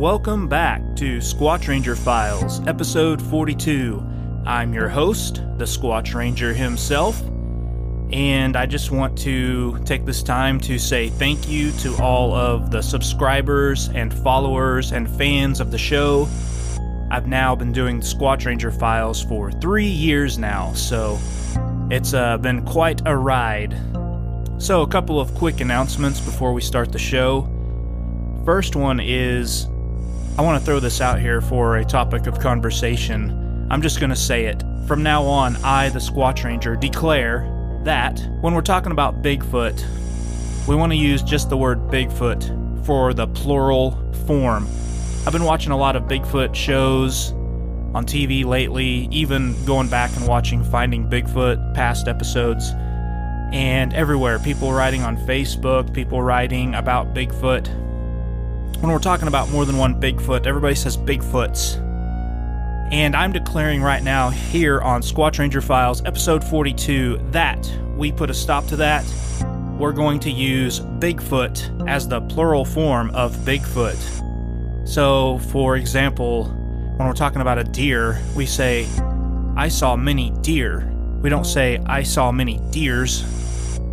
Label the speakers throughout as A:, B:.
A: Welcome back to Squatch Ranger Files, episode 42. I'm your host, the Squatch Ranger himself, and I just want to take this time to say thank you to all of the subscribers and followers and fans of the show. I've now been doing Squatch Ranger Files for three years now, so it's uh, been quite a ride. So, a couple of quick announcements before we start the show. First one is I want to throw this out here for a topic of conversation. I'm just going to say it. From now on, I, the Squatch Ranger, declare that when we're talking about Bigfoot, we want to use just the word Bigfoot for the plural form. I've been watching a lot of Bigfoot shows on TV lately, even going back and watching Finding Bigfoot past episodes and everywhere. People writing on Facebook, people writing about Bigfoot. When we're talking about more than one Bigfoot, everybody says Bigfoots. And I'm declaring right now here on Squatch Ranger Files, episode 42, that we put a stop to that. We're going to use Bigfoot as the plural form of Bigfoot. So, for example, when we're talking about a deer, we say, I saw many deer. We don't say, I saw many deers.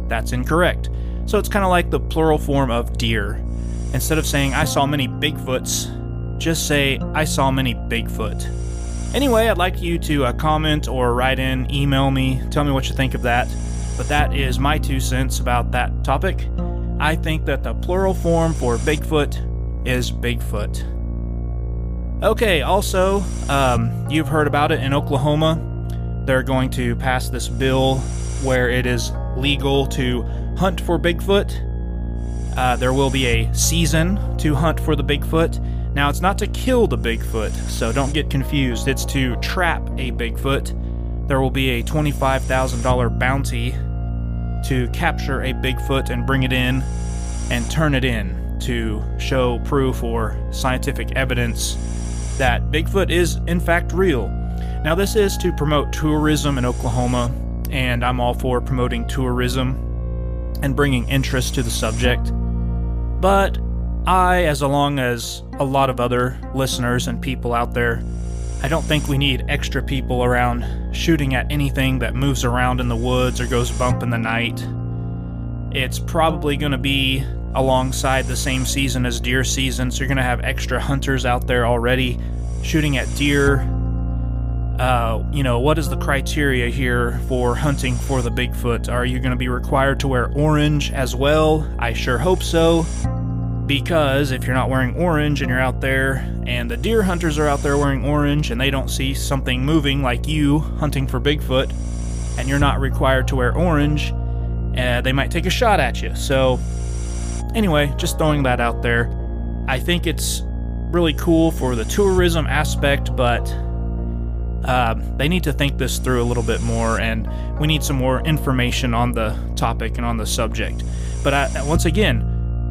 A: That's incorrect. So it's kind of like the plural form of deer. Instead of saying, I saw many Bigfoots, just say, I saw many Bigfoot. Anyway, I'd like you to uh, comment or write in, email me, tell me what you think of that. But that is my two cents about that topic. I think that the plural form for Bigfoot is Bigfoot. Okay, also, um, you've heard about it in Oklahoma. They're going to pass this bill where it is legal to hunt for Bigfoot. Uh, there will be a season to hunt for the Bigfoot. Now, it's not to kill the Bigfoot, so don't get confused. It's to trap a Bigfoot. There will be a $25,000 bounty to capture a Bigfoot and bring it in and turn it in to show proof or scientific evidence that Bigfoot is in fact real. Now, this is to promote tourism in Oklahoma, and I'm all for promoting tourism and bringing interest to the subject. But I, as along as a lot of other listeners and people out there, I don't think we need extra people around shooting at anything that moves around in the woods or goes bump in the night. It's probably going to be alongside the same season as deer season, so you're going to have extra hunters out there already shooting at deer. Uh, you know, what is the criteria here for hunting for the Bigfoot? Are you going to be required to wear orange as well? I sure hope so. Because if you're not wearing orange and you're out there and the deer hunters are out there wearing orange and they don't see something moving like you hunting for Bigfoot and you're not required to wear orange, uh, they might take a shot at you. So, anyway, just throwing that out there. I think it's really cool for the tourism aspect, but uh, they need to think this through a little bit more, and we need some more information on the topic and on the subject. But I, once again,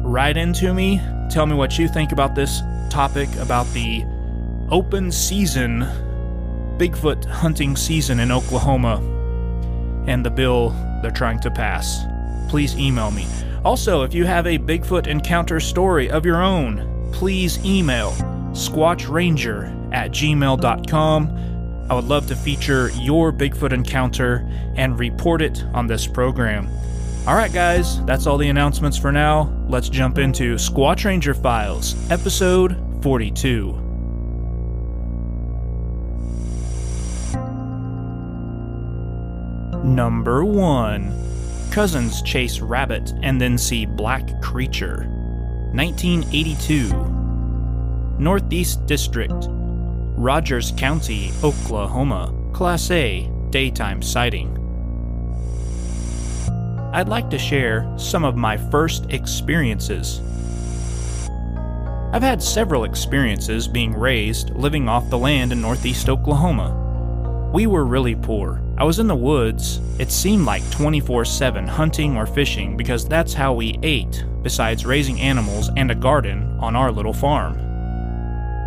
A: write into me, tell me what you think about this topic, about the open season, Bigfoot hunting season in Oklahoma, and the bill they're trying to pass. Please email me. Also, if you have a Bigfoot encounter story of your own, please email squatchranger at gmail.com. I would love to feature your Bigfoot encounter and report it on this program. Alright, guys, that's all the announcements for now. Let's jump into Squatch Ranger Files, episode 42. Number 1 Cousins chase rabbit and then see black creature. 1982. Northeast District, Rogers County, Oklahoma. Class A, daytime sighting. I'd like to share some of my first experiences. I've had several experiences being raised living off the land in northeast Oklahoma. We were really poor. I was in the woods. It seemed like 24 7 hunting or fishing because that's how we ate, besides raising animals and a garden on our little farm.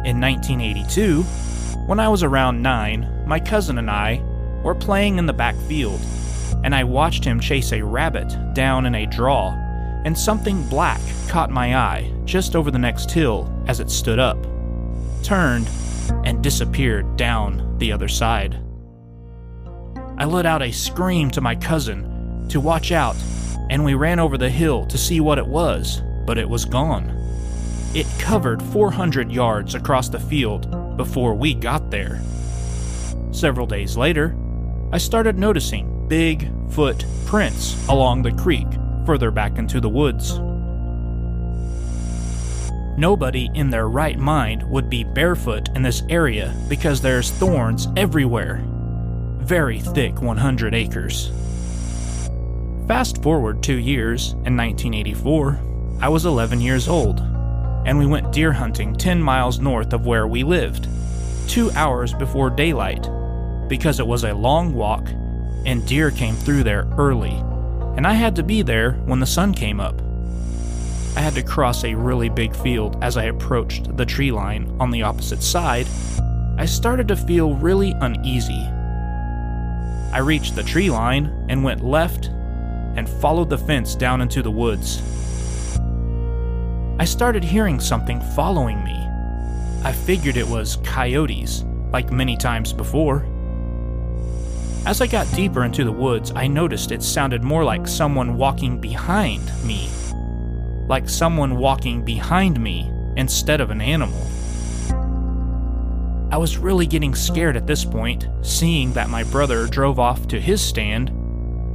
A: In 1982, when I was around 9, my cousin and I were playing in the back field, and I watched him chase a rabbit down in a draw, and something black caught my eye just over the next hill as it stood up. turned, and disappeared down the other side. I let out a scream to my cousin to watch out, and we ran over the hill to see what it was, but it was gone. It covered 400 yards across the field before we got there. Several days later, I started noticing big foot prints along the creek further back into the woods. Nobody in their right mind would be barefoot in this area because there's thorns everywhere. Very thick 100 acres. Fast forward two years, in 1984, I was 11 years old, and we went deer hunting 10 miles north of where we lived, two hours before daylight, because it was a long walk and deer came through there early, and I had to be there when the sun came up. I had to cross a really big field as I approached the tree line on the opposite side. I started to feel really uneasy. I reached the tree line and went left and followed the fence down into the woods. I started hearing something following me. I figured it was coyotes, like many times before. As I got deeper into the woods, I noticed it sounded more like someone walking behind me like someone walking behind me instead of an animal. I was really getting scared at this point, seeing that my brother drove off to his stand.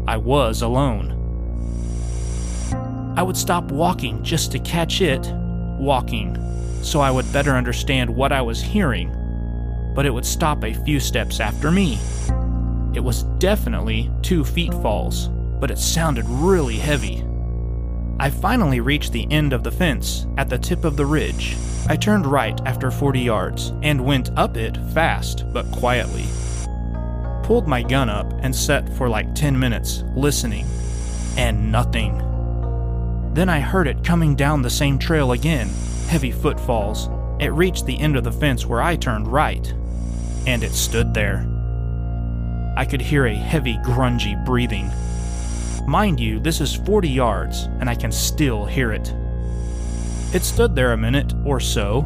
A: I was alone. I would stop walking just to catch it walking, so I would better understand what I was hearing, but it would stop a few steps after me. It was definitely two feet falls, but it sounded really heavy. I finally reached the end of the fence at the tip of the ridge. I turned right after 40 yards and went up it fast but quietly. Pulled my gun up and sat for like 10 minutes, listening, and nothing. Then I heard it coming down the same trail again, heavy footfalls. It reached the end of the fence where I turned right, and it stood there. I could hear a heavy, grungy breathing Mind you, this is 40 yards, and I can still hear it. It stood there a minute or so,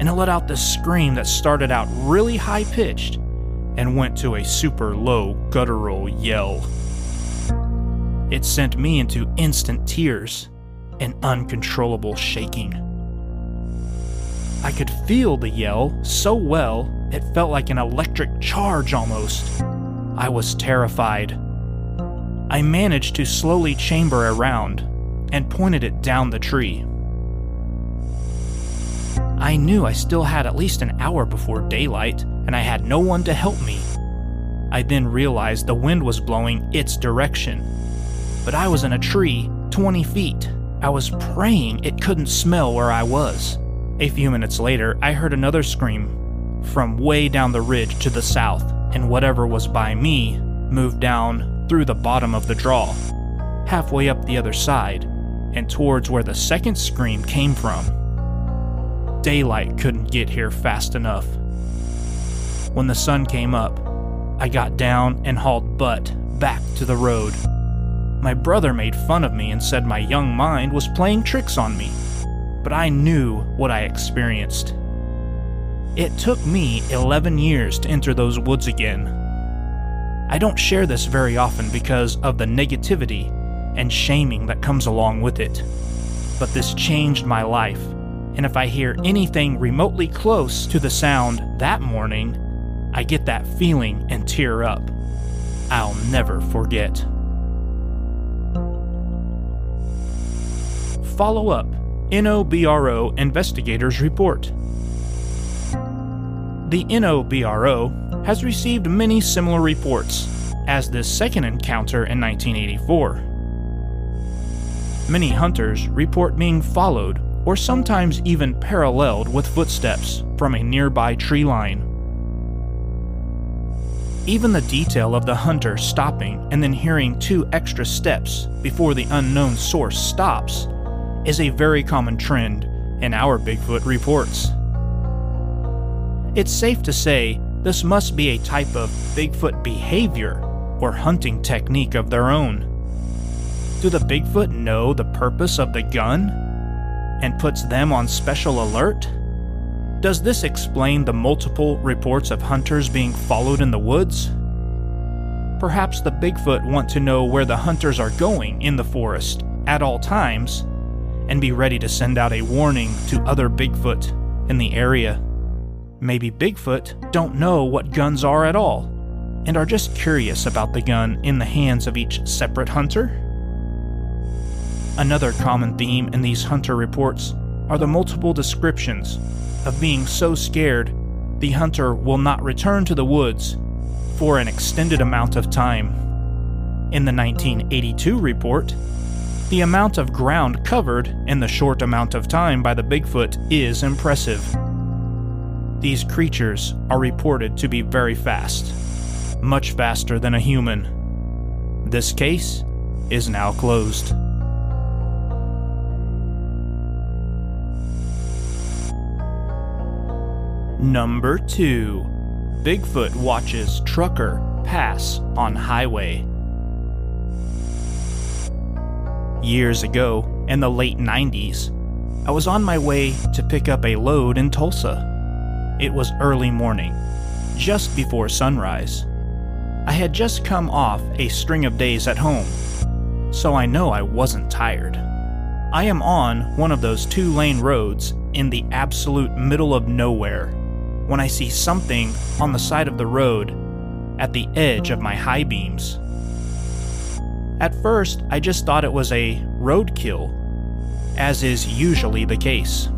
A: and it let out this scream that started out really high pitched and went to a super low guttural yell. It sent me into instant tears and uncontrollable shaking. I could feel the yell so well it felt like an electric charge almost. I was terrified. I managed to slowly chamber around and pointed it down the tree. I knew I still had at least an hour before daylight, and I had no one to help me. I then realized the wind was blowing its direction, but I was in a tree 20 feet. I was praying it couldn't smell where I was. A few minutes later, I heard another scream from way down the ridge to the south, and whatever was by me moved down through the bottom of the draw, halfway up the other side, and towards where the second scream came from. Daylight couldn't get here fast enough. When the sun came up, I got down and hauled butt back to the road. My brother made fun of me and said my young mind was playing tricks on me, but I knew what I experienced. It took me 11 years to enter those woods again, I don't share this very often because of the negativity and shaming that comes along with it. But this changed my life, and if I hear anything remotely close to the sound that morning, I get that feeling and tear up. I'll never forget. Follow up NOBRO Investigators Report. The NOBRO has received many similar reports, as this second encounter in 1984. Many hunters report being followed or sometimes even paralleled with footsteps from a nearby tree line. Even the detail of the hunter stopping and then hearing two extra steps before the unknown source stops is a very common trend in our Bigfoot reports. It's safe to say this must be a type of Bigfoot behavior or hunting technique of their own. Do the Bigfoot know the purpose of the gun and puts them on special alert? Does this explain the multiple reports of hunters being followed in the woods? Perhaps the Bigfoot want to know where the hunters are going in the forest at all times and be ready to send out a warning to other Bigfoot in the area. Maybe Bigfoot don't know what guns are at all and are just curious about the gun in the hands of each separate hunter. Another common theme in these hunter reports are the multiple descriptions of being so scared the hunter will not return to the woods for an extended amount of time. In the 1982 report, the amount of ground covered in the short amount of time by the Bigfoot is impressive. These creatures are reported to be very fast, much faster than a human. This case is now closed. Number 2 Bigfoot watches trucker pass on highway. Years ago, in the late 90s, I was on my way to pick up a load in Tulsa. It was early morning, just before sunrise. I had just come off a string of days at home, so I know I wasn't tired. I am on one of those two lane roads in the absolute middle of nowhere when I see something on the side of the road at the edge of my high beams. At first, I just thought it was a roadkill, as is usually the case.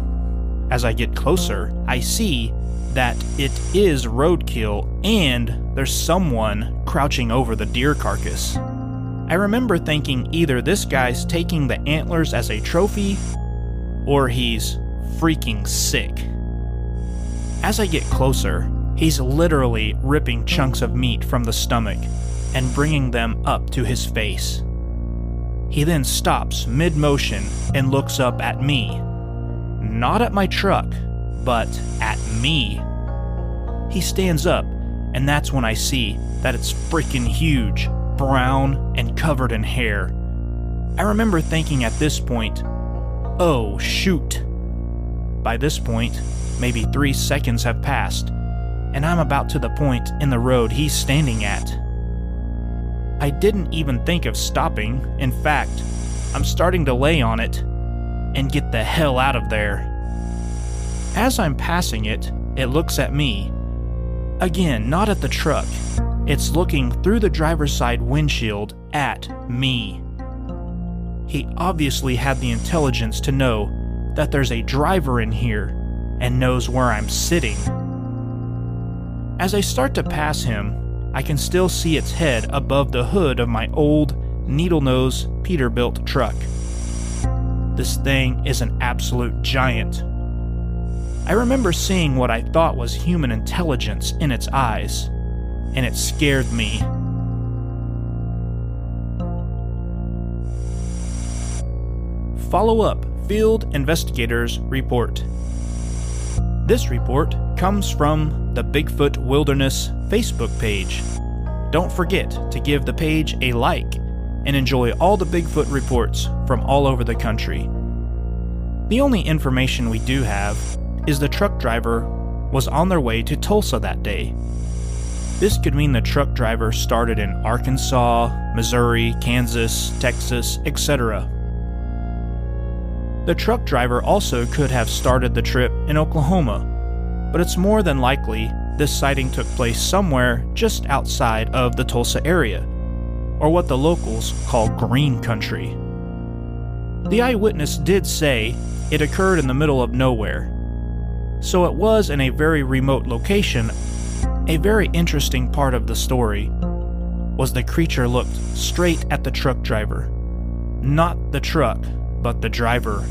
A: As I get closer, I see that it is roadkill and there's someone crouching over the deer carcass. I remember thinking either this guy's taking the antlers as a trophy or he's freaking sick. As I get closer, he's literally ripping chunks of meat from the stomach and bringing them up to his face. He then stops mid motion and looks up at me. Not at my truck, but at me. He stands up, and that's when I see that it's freaking huge, brown, and covered in hair. I remember thinking at this point, oh shoot. By this point, maybe three seconds have passed, and I'm about to the point in the road he's standing at. I didn't even think of stopping. In fact, I'm starting to lay on it and get the hell out of there. As I'm passing it, it looks at me. Again, not at the truck. It's looking through the driver's side windshield at me. He obviously had the intelligence to know that there's a driver in here and knows where I'm sitting. As I start to pass him, I can still see its head above the hood of my old, needle nose Peterbilt truck. This thing is an absolute giant. I remember seeing what I thought was human intelligence in its eyes, and it scared me. Follow up Field Investigators Report. This report comes from the Bigfoot Wilderness Facebook page. Don't forget to give the page a like and enjoy all the Bigfoot reports from all over the country. The only information we do have is the truck driver was on their way to Tulsa that day. This could mean the truck driver started in Arkansas, Missouri, Kansas, Texas, etc. The truck driver also could have started the trip in Oklahoma, but it's more than likely this sighting took place somewhere just outside of the Tulsa area, or what the locals call green country. The eyewitness did say it occurred in the middle of nowhere, so it was in a very remote location. A very interesting part of the story was the creature looked straight at the truck driver. Not the truck, but the driver.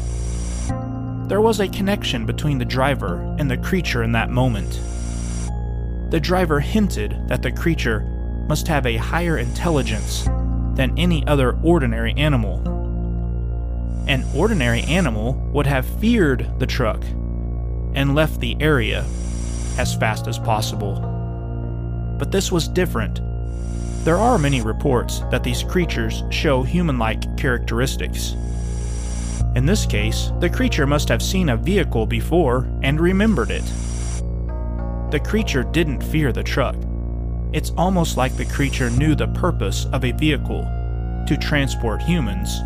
A: There was a connection between the driver and the creature in that moment. The driver hinted that the creature must have a higher intelligence than any other ordinary animal. An ordinary animal would have feared the truck and left the area as fast as possible. But this was different. There are many reports that these creatures show human like characteristics. In this case, the creature must have seen a vehicle before and remembered it. The creature didn't fear the truck. It's almost like the creature knew the purpose of a vehicle to transport humans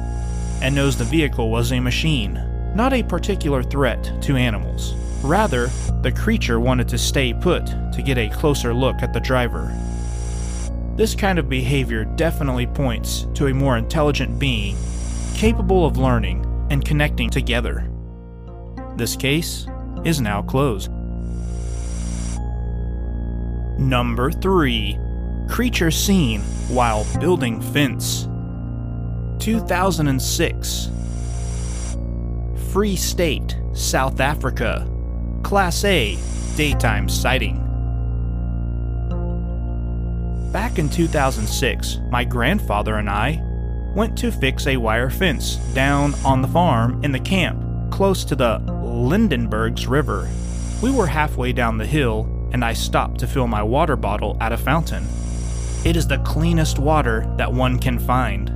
A: and knows the vehicle was a machine, not a particular threat to animals. Rather, the creature wanted to stay put to get a closer look at the driver. This kind of behavior definitely points to a more intelligent being capable of learning and connecting together. This case is now closed. Number 3 Creature seen while building fence. 2006. Free State, South Africa. Class A, daytime sighting. Back in 2006, my grandfather and I went to fix a wire fence down on the farm in the camp close to the Lydenburgs River. We were halfway down the hill and I stopped to fill my water bottle at a fountain. It is the cleanest water that one can find.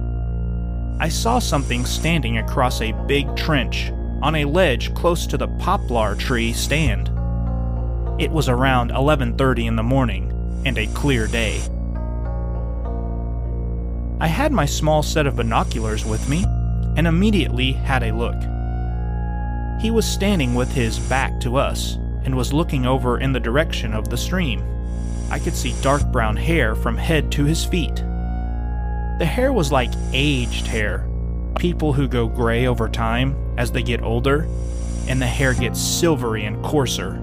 A: I saw something standing across a big trench on a ledge close to the poplar tree stand. It was around 11:30 in the morning and a clear day. I had my small set of binoculars with me and immediately had a look. He was standing with his back to us and was looking over in the direction of the stream. I could see dark brown hair from head to his feet. The hair was like aged hair, people who go gray over time as they get older, and the hair gets silvery and coarser.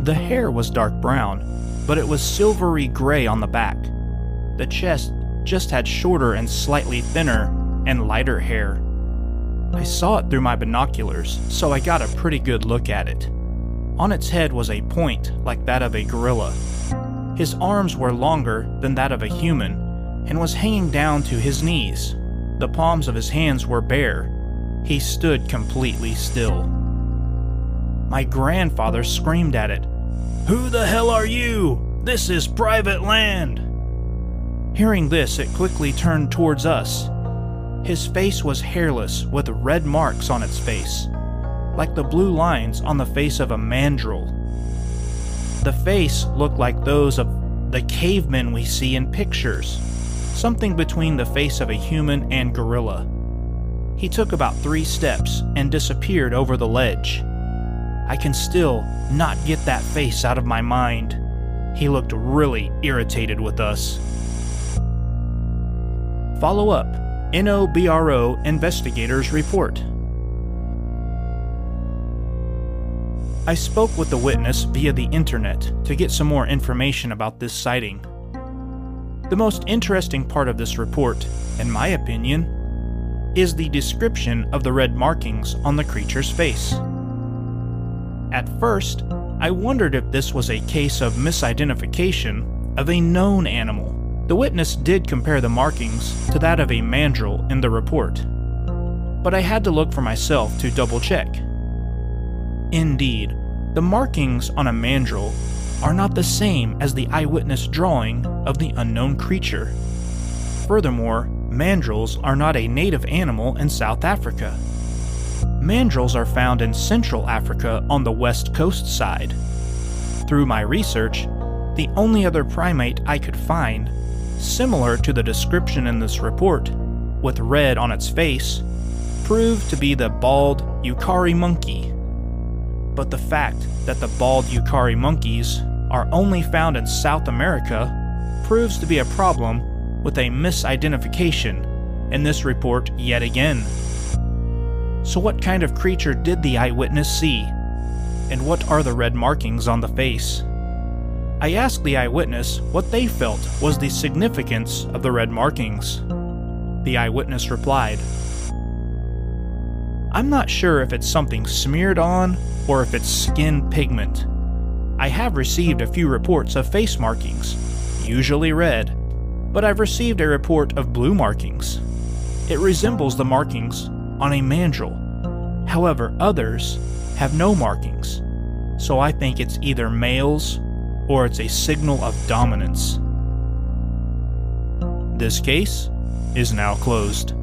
A: The hair was dark brown, but it was silvery gray on the back. The chest just had shorter and slightly thinner and lighter hair. I saw it through my binoculars, so I got a pretty good look at it. On its head was a point like that of a gorilla. His arms were longer than that of a human and was hanging down to his knees. The palms of his hands were bare. He stood completely still. My grandfather screamed at it, Who the hell are you? This is private land! Hearing this, it quickly turned towards us. His face was hairless with red marks on its face, like the blue lines on the face of a mandrill. The face looked like those of the cavemen we see in pictures, something between the face of a human and gorilla. He took about three steps and disappeared over the ledge. I can still not get that face out of my mind. He looked really irritated with us. Follow up NOBRO investigators report. I spoke with the witness via the internet to get some more information about this sighting. The most interesting part of this report, in my opinion, is the description of the red markings on the creature's face. At first, I wondered if this was a case of misidentification of a known animal. The witness did compare the markings to that of a mandrill in the report, but I had to look for myself to double check. Indeed, the markings on a mandrill are not the same as the eyewitness drawing of the unknown creature. Furthermore, mandrills are not a native animal in South Africa. Mandrills are found in Central Africa on the west coast side. Through my research, the only other primate I could find similar to the description in this report, with red on its face, proved to be the bald uakari monkey. But the fact that the bald uakari monkeys are only found in South America proves to be a problem with a misidentification in this report yet again. So, what kind of creature did the eyewitness see? And what are the red markings on the face? I asked the eyewitness what they felt was the significance of the red markings. The eyewitness replied, I'm not sure if it's something smeared on or if it's skin pigment. I have received a few reports of face markings, usually red, but I've received a report of blue markings. It resembles the markings on a mandrill. However, others have no markings, so I think it's either males or it's a signal of dominance. This case is now closed.